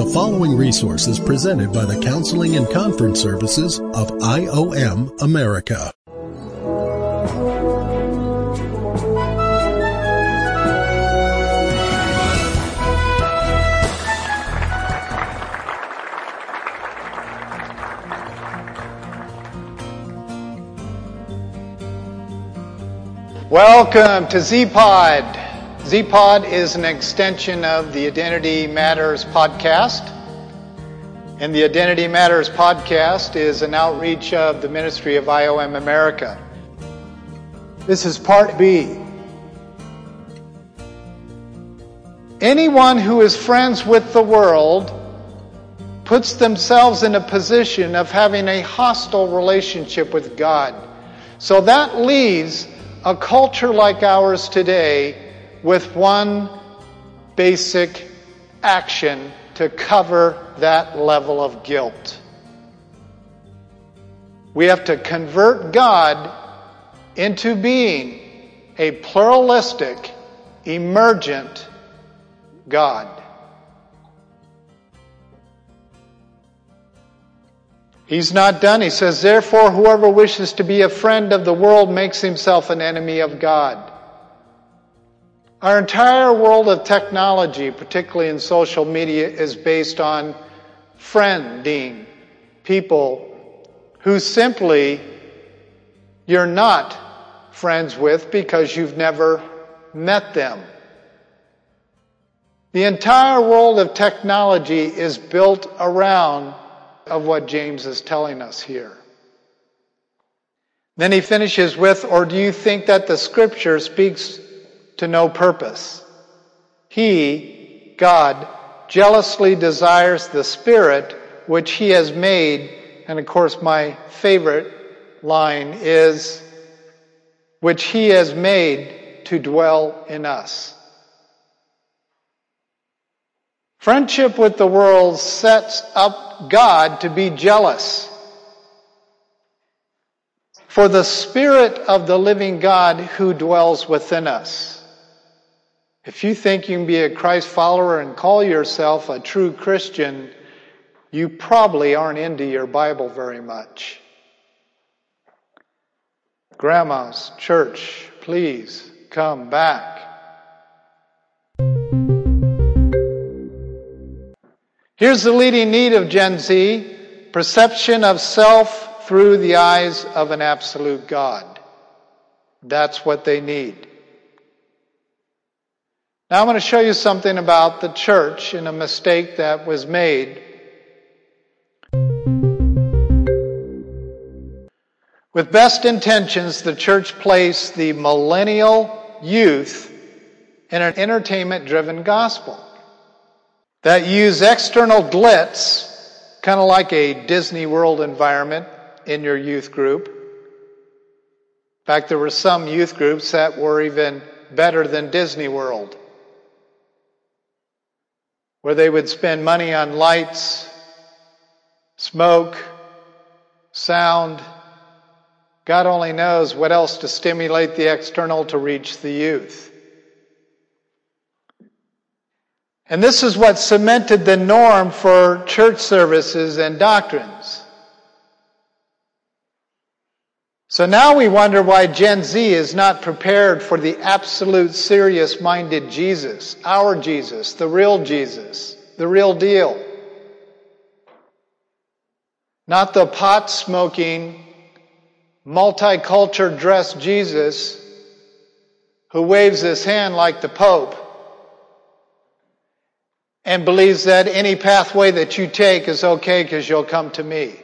The following resource is presented by the Counseling and Conference Services of IOM America. Welcome to Z-Pod. Z-Pod is an extension of the Identity Matters podcast. And the Identity Matters podcast is an outreach of the ministry of IOM America. This is part B. Anyone who is friends with the world puts themselves in a position of having a hostile relationship with God. So that leaves a culture like ours today with one basic action to cover that level of guilt. We have to convert God into being a pluralistic, emergent God. He's not done. He says, Therefore, whoever wishes to be a friend of the world makes himself an enemy of God. Our entire world of technology, particularly in social media, is based on friending people who simply you're not friends with because you've never met them. The entire world of technology is built around of what James is telling us here. Then he finishes with, or do you think that the scripture speaks to no purpose. He, God, jealously desires the Spirit which He has made, and of course, my favorite line is, which He has made to dwell in us. Friendship with the world sets up God to be jealous. For the Spirit of the living God who dwells within us. If you think you can be a Christ follower and call yourself a true Christian, you probably aren't into your Bible very much. Grandmas, church, please come back. Here's the leading need of Gen Z perception of self through the eyes of an absolute God. That's what they need. Now I'm going to show you something about the church and a mistake that was made. With best intentions, the church placed the millennial youth in an entertainment driven gospel that used external glitz, kind of like a Disney World environment in your youth group. In fact, there were some youth groups that were even better than Disney World where they would spend money on lights, smoke, sound. God only knows what else to stimulate the external to reach the youth. And this is what cemented the norm for church services and doctrines. So now we wonder why Gen Z is not prepared for the absolute serious minded Jesus, our Jesus, the real Jesus, the real deal. Not the pot smoking, multicultural dressed Jesus who waves his hand like the Pope and believes that any pathway that you take is okay because you'll come to me.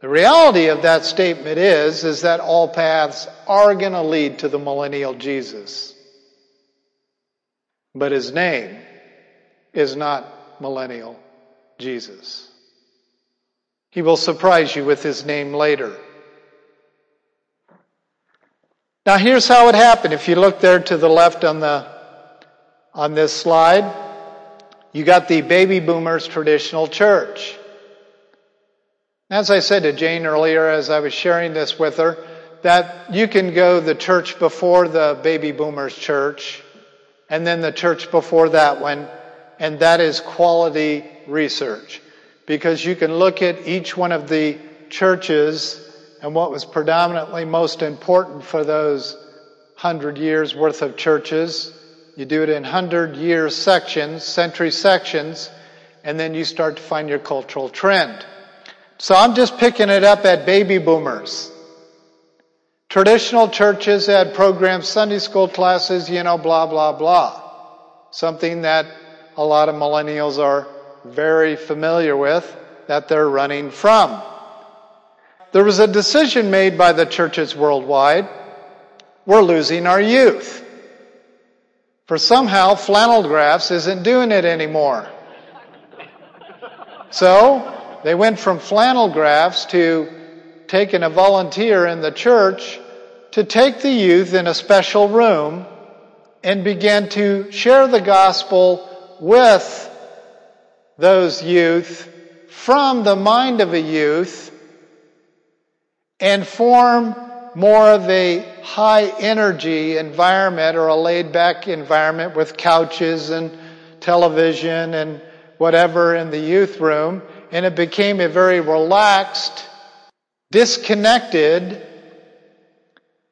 The reality of that statement is, is that all paths are going to lead to the millennial Jesus. But his name is not millennial Jesus. He will surprise you with his name later. Now here's how it happened. If you look there to the left on the, on this slide, you got the baby boomers traditional church. As I said to Jane earlier, as I was sharing this with her, that you can go the church before the baby boomers church, and then the church before that one, and that is quality research. Because you can look at each one of the churches and what was predominantly most important for those hundred years worth of churches. You do it in hundred year sections, century sections, and then you start to find your cultural trend. So I'm just picking it up at baby boomers. Traditional churches had programs, Sunday school classes, you know, blah, blah, blah. Something that a lot of millennials are very familiar with, that they're running from. There was a decision made by the churches worldwide. We're losing our youth. For somehow flannel graphs isn't doing it anymore. So they went from flannel graphs to taking a volunteer in the church to take the youth in a special room and begin to share the gospel with those youth from the mind of a youth and form more of a high energy environment or a laid back environment with couches and television and whatever in the youth room. And it became a very relaxed, disconnected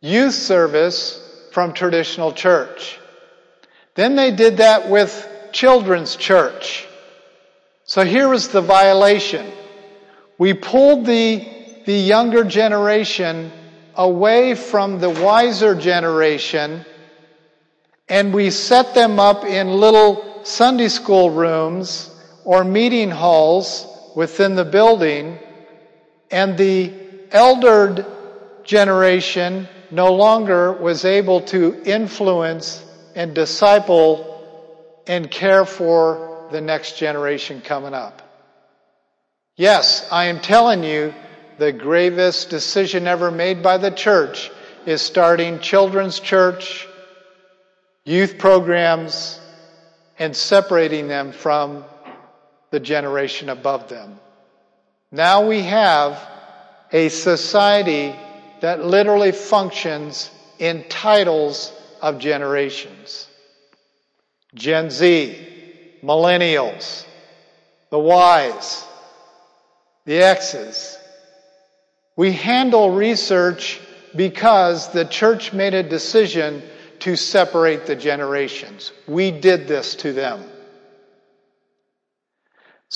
youth service from traditional church. Then they did that with children's church. So here was the violation. We pulled the, the younger generation away from the wiser generation and we set them up in little Sunday school rooms or meeting halls within the building and the eldered generation no longer was able to influence and disciple and care for the next generation coming up. Yes, I am telling you, the gravest decision ever made by the church is starting children's church, youth programs, and separating them from the generation above them. Now we have a society that literally functions in titles of generations. Gen Z, millennials, the Ys, the X's. We handle research because the church made a decision to separate the generations. We did this to them.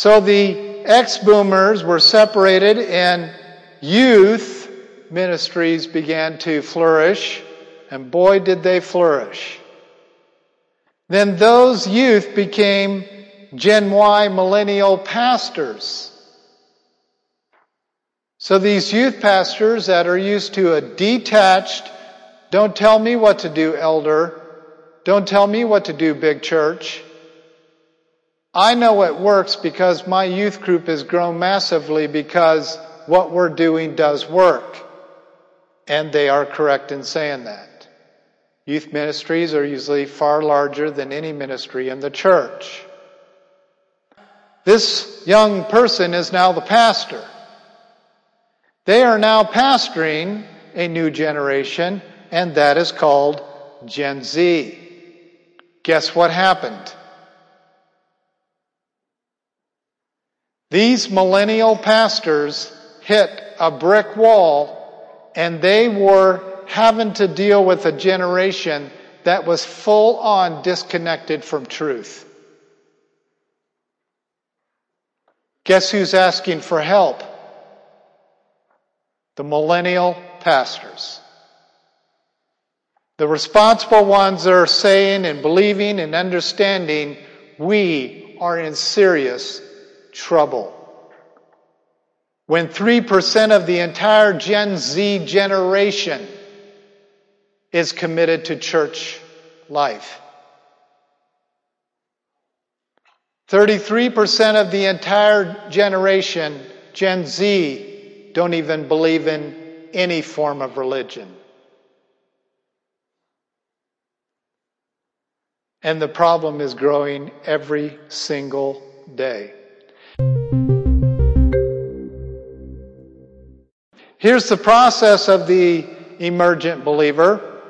So the ex boomers were separated and youth ministries began to flourish, and boy did they flourish. Then those youth became Gen Y millennial pastors. So these youth pastors that are used to a detached, don't tell me what to do, elder. Don't tell me what to do, big church. I know it works because my youth group has grown massively because what we're doing does work. And they are correct in saying that. Youth ministries are usually far larger than any ministry in the church. This young person is now the pastor. They are now pastoring a new generation, and that is called Gen Z. Guess what happened? These millennial pastors hit a brick wall and they were having to deal with a generation that was full on disconnected from truth. Guess who's asking for help? The millennial pastors. The responsible ones are saying and believing and understanding we are in serious trouble. When 3% of the entire Gen Z generation is committed to church life. 33% of the entire generation, Gen Z, don't even believe in any form of religion. And the problem is growing every single day. Here's the process of the emergent believer.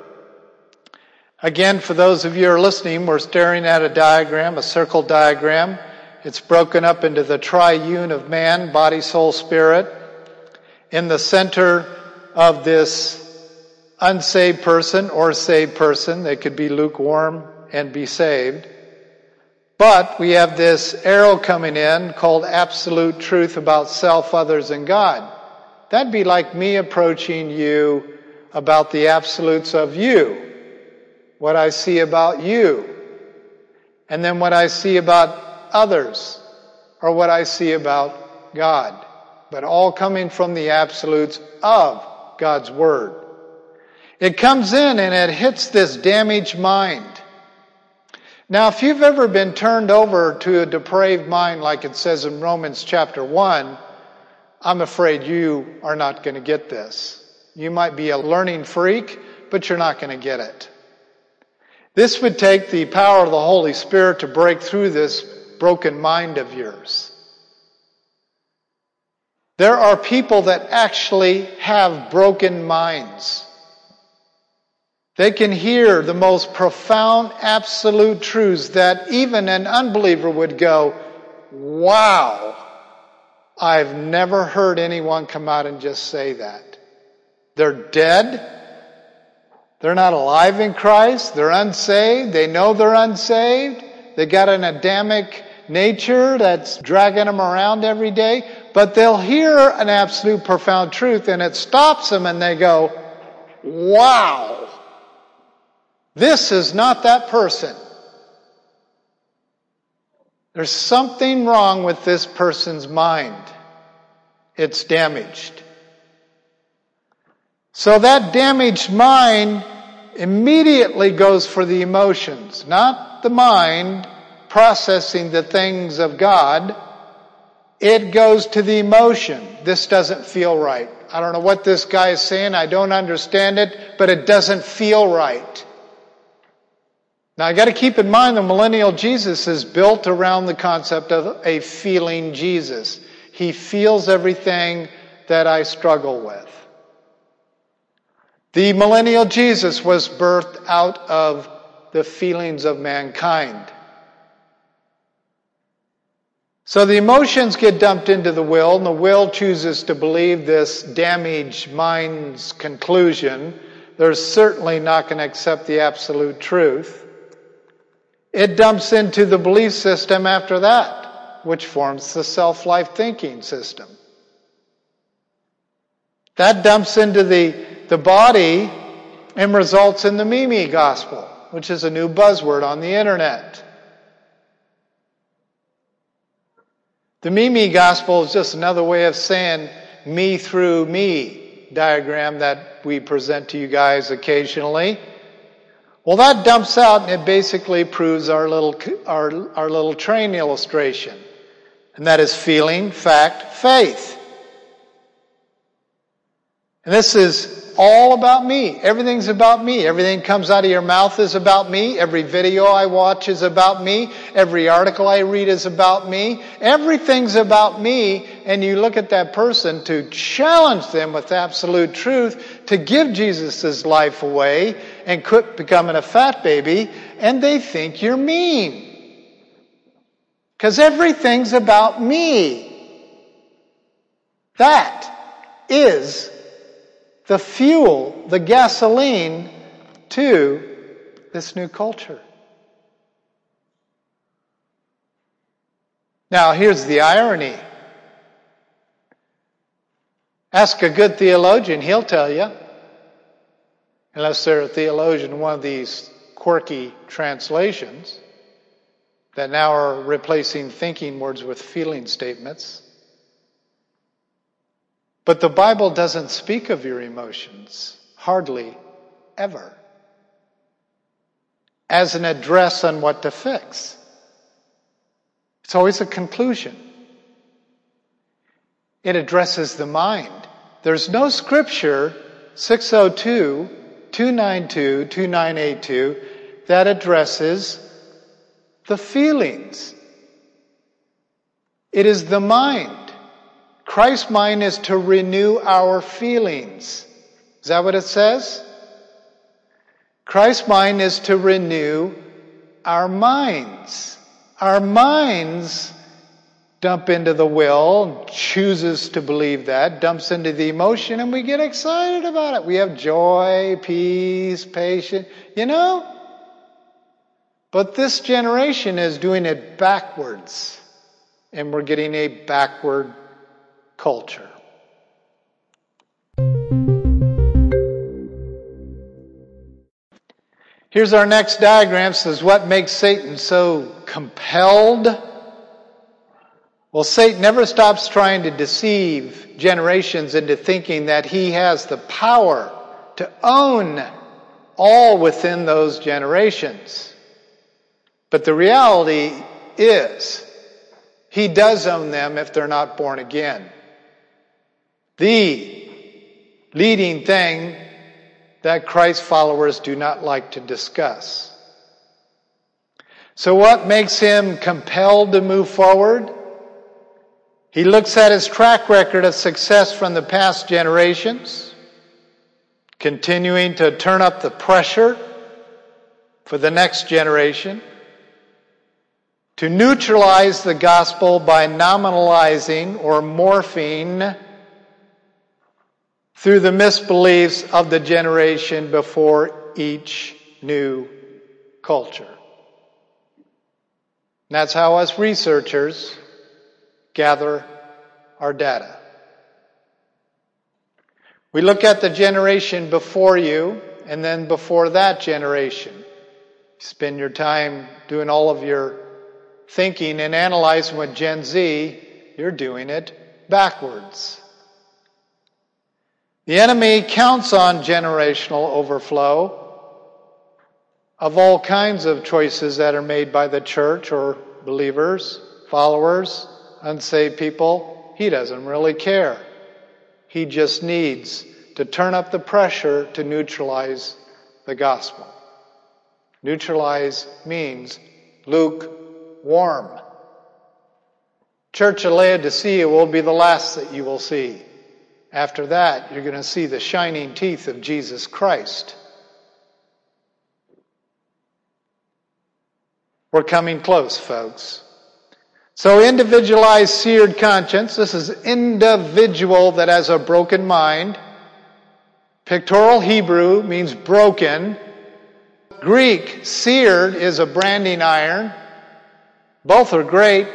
Again, for those of you who are listening, we're staring at a diagram, a circle diagram. It's broken up into the triune of man, body, soul, spirit. In the center of this unsaved person or saved person, they could be lukewarm and be saved. But we have this arrow coming in called absolute truth about self, others, and God. That'd be like me approaching you about the absolutes of you what I see about you, and then what I see about others, or what I see about God. But all coming from the absolutes of God's Word. It comes in and it hits this damaged mind. Now, if you've ever been turned over to a depraved mind, like it says in Romans chapter 1, I'm afraid you are not going to get this. You might be a learning freak, but you're not going to get it. This would take the power of the Holy Spirit to break through this broken mind of yours. There are people that actually have broken minds. They can hear the most profound, absolute truths that even an unbeliever would go, wow, I've never heard anyone come out and just say that. They're dead. They're not alive in Christ. They're unsaved. They know they're unsaved. They got an Adamic nature that's dragging them around every day. But they'll hear an absolute profound truth and it stops them and they go, wow, this is not that person. There's something wrong with this person's mind. It's damaged. So that damaged mind immediately goes for the emotions, not the mind processing the things of God. It goes to the emotion. This doesn't feel right. I don't know what this guy is saying. I don't understand it, but it doesn't feel right. Now I got to keep in mind the millennial Jesus is built around the concept of a feeling Jesus. He feels everything that I struggle with. The millennial Jesus was birthed out of the feelings of mankind. So the emotions get dumped into the will, and the will chooses to believe this damaged mind's conclusion. They're certainly not going to accept the absolute truth. It dumps into the belief system after that, which forms the self life thinking system. That dumps into the the body and results in the Mimi gospel, which is a new buzzword on the internet. The Mimi gospel is just another way of saying me through me diagram that we present to you guys occasionally. Well, that dumps out and it basically proves our little, our, our little train illustration. And that is feeling, fact, faith. And this is all about me. Everything's about me. Everything comes out of your mouth is about me. Every video I watch is about me. Every article I read is about me. Everything's about me. And you look at that person to challenge them with absolute truth, to give Jesus' life away and quit becoming a fat baby, and they think you're mean. Because everything's about me. That is the fuel, the gasoline to this new culture. Now, here's the irony. Ask a good theologian, he'll tell you. Unless they're a theologian, one of these quirky translations that now are replacing thinking words with feeling statements. But the Bible doesn't speak of your emotions, hardly ever, as an address on what to fix. It's always a conclusion. It addresses the mind. There's no scripture, 602, 292, 2982, that addresses the feelings. It is the mind. Christ's mind is to renew our feelings. Is that what it says? Christ's mind is to renew our minds. Our minds dump into the will, chooses to believe that, dumps into the emotion, and we get excited about it. We have joy, peace, patience, you know? But this generation is doing it backwards, and we're getting a backward culture. Here's our next diagram. Says what makes Satan so compelled? Well, Satan never stops trying to deceive generations into thinking that he has the power to own all within those generations. But the reality is, he does own them if they're not born again. The leading thing that Christ followers do not like to discuss. So what makes him compelled to move forward? He looks at his track record of success from the past generations, continuing to turn up the pressure for the next generation, to neutralize the gospel by nominalizing or morphing through the misbeliefs of the generation before each new culture. And that's how us researchers gather our data. We look at the generation before you and then before that generation. Spend your time doing all of your thinking and analyzing with Gen Z, you're doing it backwards. The enemy counts on generational overflow of all kinds of choices that are made by the church or believers, followers, unsaved people. He doesn't really care. He just needs to turn up the pressure to neutralize the gospel. Neutralize means lukewarm. Church of Laodicea will be the last that you will see. After that, you're going to see the shining teeth of Jesus Christ. We're coming close, folks. So, individualized seared conscience, this is individual that has a broken mind. Pictorial Hebrew means broken. Greek, seared, is a branding iron. Both are great.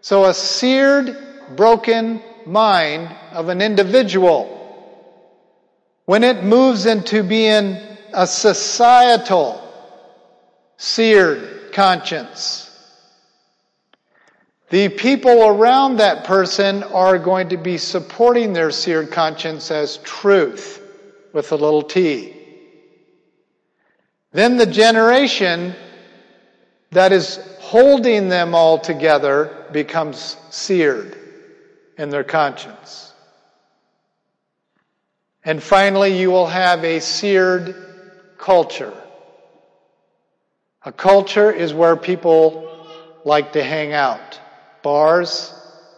So, a seared, broken mind of an individual, when it moves into being a societal, seared conscience, the people around that person are going to be supporting their seared conscience as truth with a little t. Then the generation that is holding them all together becomes seared in their conscience. And finally, you will have a seared culture. A culture is where people like to hang out. Bars,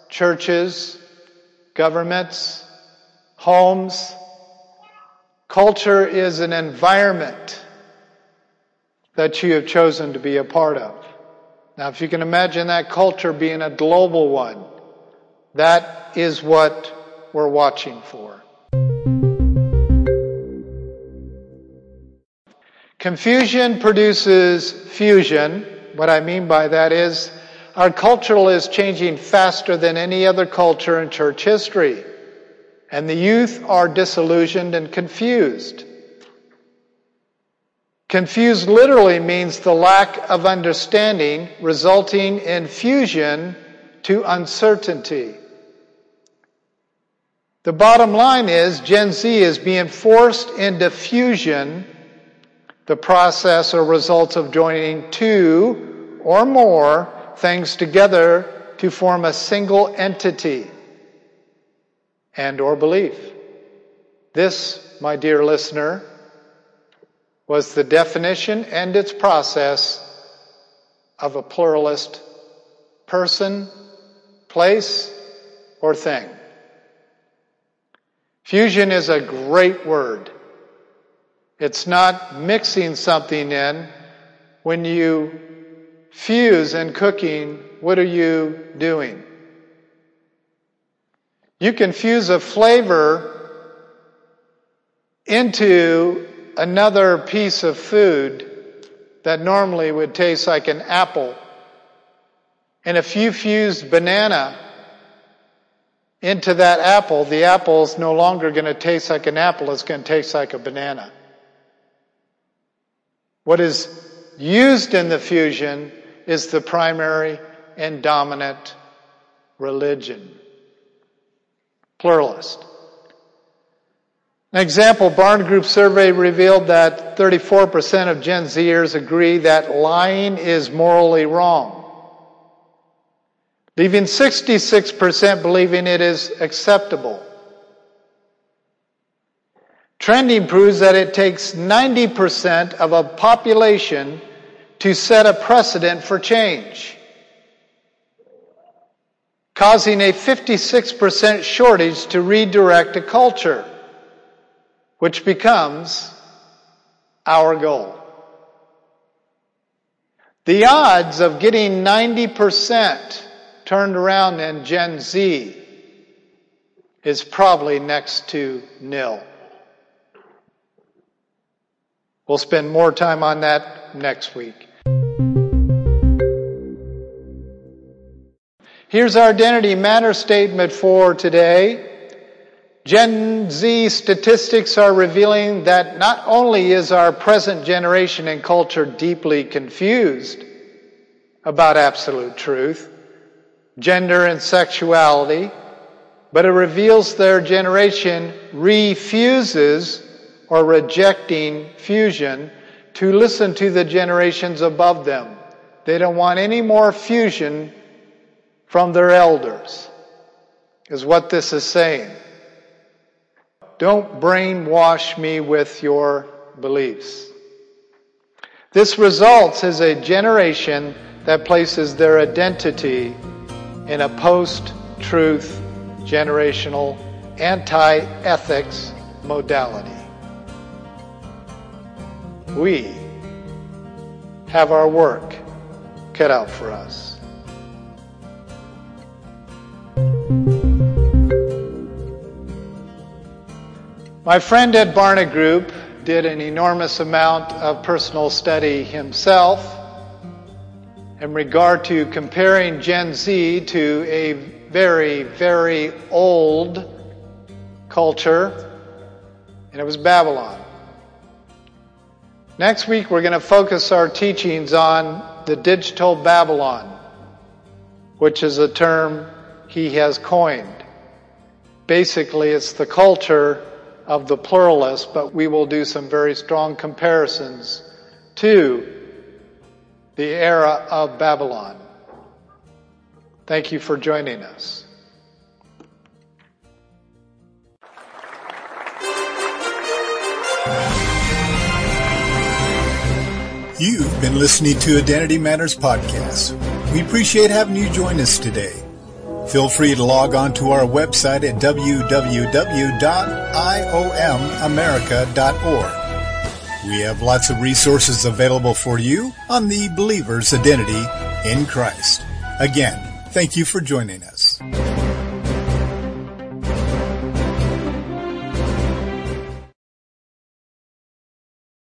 churches, governments, homes. Culture is an environment that you have chosen to be a part of. Now, if you can imagine that culture being a global one, that is what we're watching for. Confusion produces fusion. What I mean by that is our culture is changing faster than any other culture in church history. And the youth are disillusioned and confused. Confused literally means the lack of understanding resulting in fusion to uncertainty. The bottom line is Gen Z is being forced into fusion, the process or results of joining two or more things together to form a single entity and or belief. This, my dear listener, was the definition and its process of a pluralist person, place, or thing. Fusion is a great word. It's not mixing something in. When you fuse in cooking, what are you doing? You can fuse a flavor into another piece of food that normally would taste like an apple. And if you fused banana into that apple, the apple is no longer going to taste like an apple, it's going to taste like a banana. What is used in the fusion is the primary and dominant religion pluralist. An example, Barna Group survey revealed that 34% of Gen Zers agree that lying is morally wrong, leaving 66% believing it is acceptable. Trending proves that it takes 90% of a population to set a precedent for change causing a 56% shortage to redirect a culture, which becomes our goal. The odds of getting 90% turned around in Gen Z is probably next to nil. We'll spend more time on that next week. Here's our identity matter statement for today. Gen Z statistics are revealing that not only is our present generation and culture deeply confused about absolute truth, gender and sexuality, but it reveals their generation refuses or rejecting fusion to listen to the generations above them. They don't want any more fusion from their elders, is what this is saying. Don't brainwash me with your beliefs. This results as a generation that places their identity in a post truth generational anti ethics modality. We have our work cut out for us. My friend at Barna Group did an enormous amount of personal study himself in regard to comparing Gen Z to a very, very old culture, and it was Babylon. Next week, we're going to focus our teachings on the digital Babylon, which is a term he has coined. Basically, it's the culture of the pluralist, but we will do some very strong comparisons to the era of Babylon. Thank you for joining us. You've been listening to Identity Matters Podcast. We appreciate having you join us today. Feel free to log on to our website at www.iomamerica.org. We have lots of resources available for you on the believer's identity in Christ. Again, thank you for joining us.